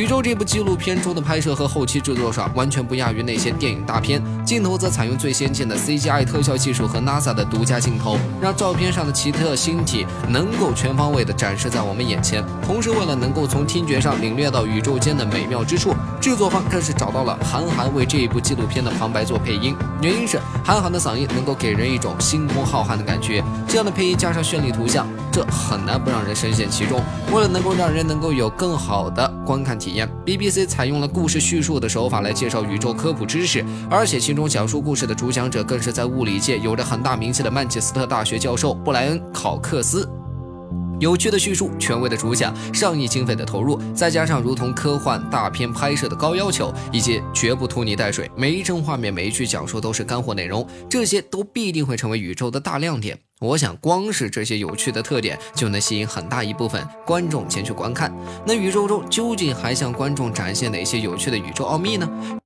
宇宙这部纪录片中的拍摄和后期制作上完全不亚于那些电影大片，镜头则采用最先进的 CGI 特效技术和 NASA 的独家镜头，让照片上的奇特星体能够全方位地展示在我们眼前。同时，为了能够从听觉上领略到宇宙间的美妙之处，制作方更是找到了韩寒为这一部纪录片的旁白做配音，原因是韩寒的嗓音能够给人一种星空浩瀚的感觉，这样的配音加上绚丽图像，这很难不让人深陷其中。为了能够让人能够有更好的观看体验。BBC 采用了故事叙述的手法来介绍宇宙科普知识，而且其中讲述故事的主讲者更是在物理界有着很大名气的曼彻斯特大学教授布莱恩·考克斯。有趣的叙述，权威的主讲，上亿经费的投入，再加上如同科幻大片拍摄的高要求，以及绝不拖泥带水，每一帧画面、每一句讲述都是干货内容，这些都必定会成为宇宙的大亮点。我想，光是这些有趣的特点就能吸引很大一部分观众前去观看。那宇宙中究竟还向观众展现哪些有趣的宇宙奥秘呢？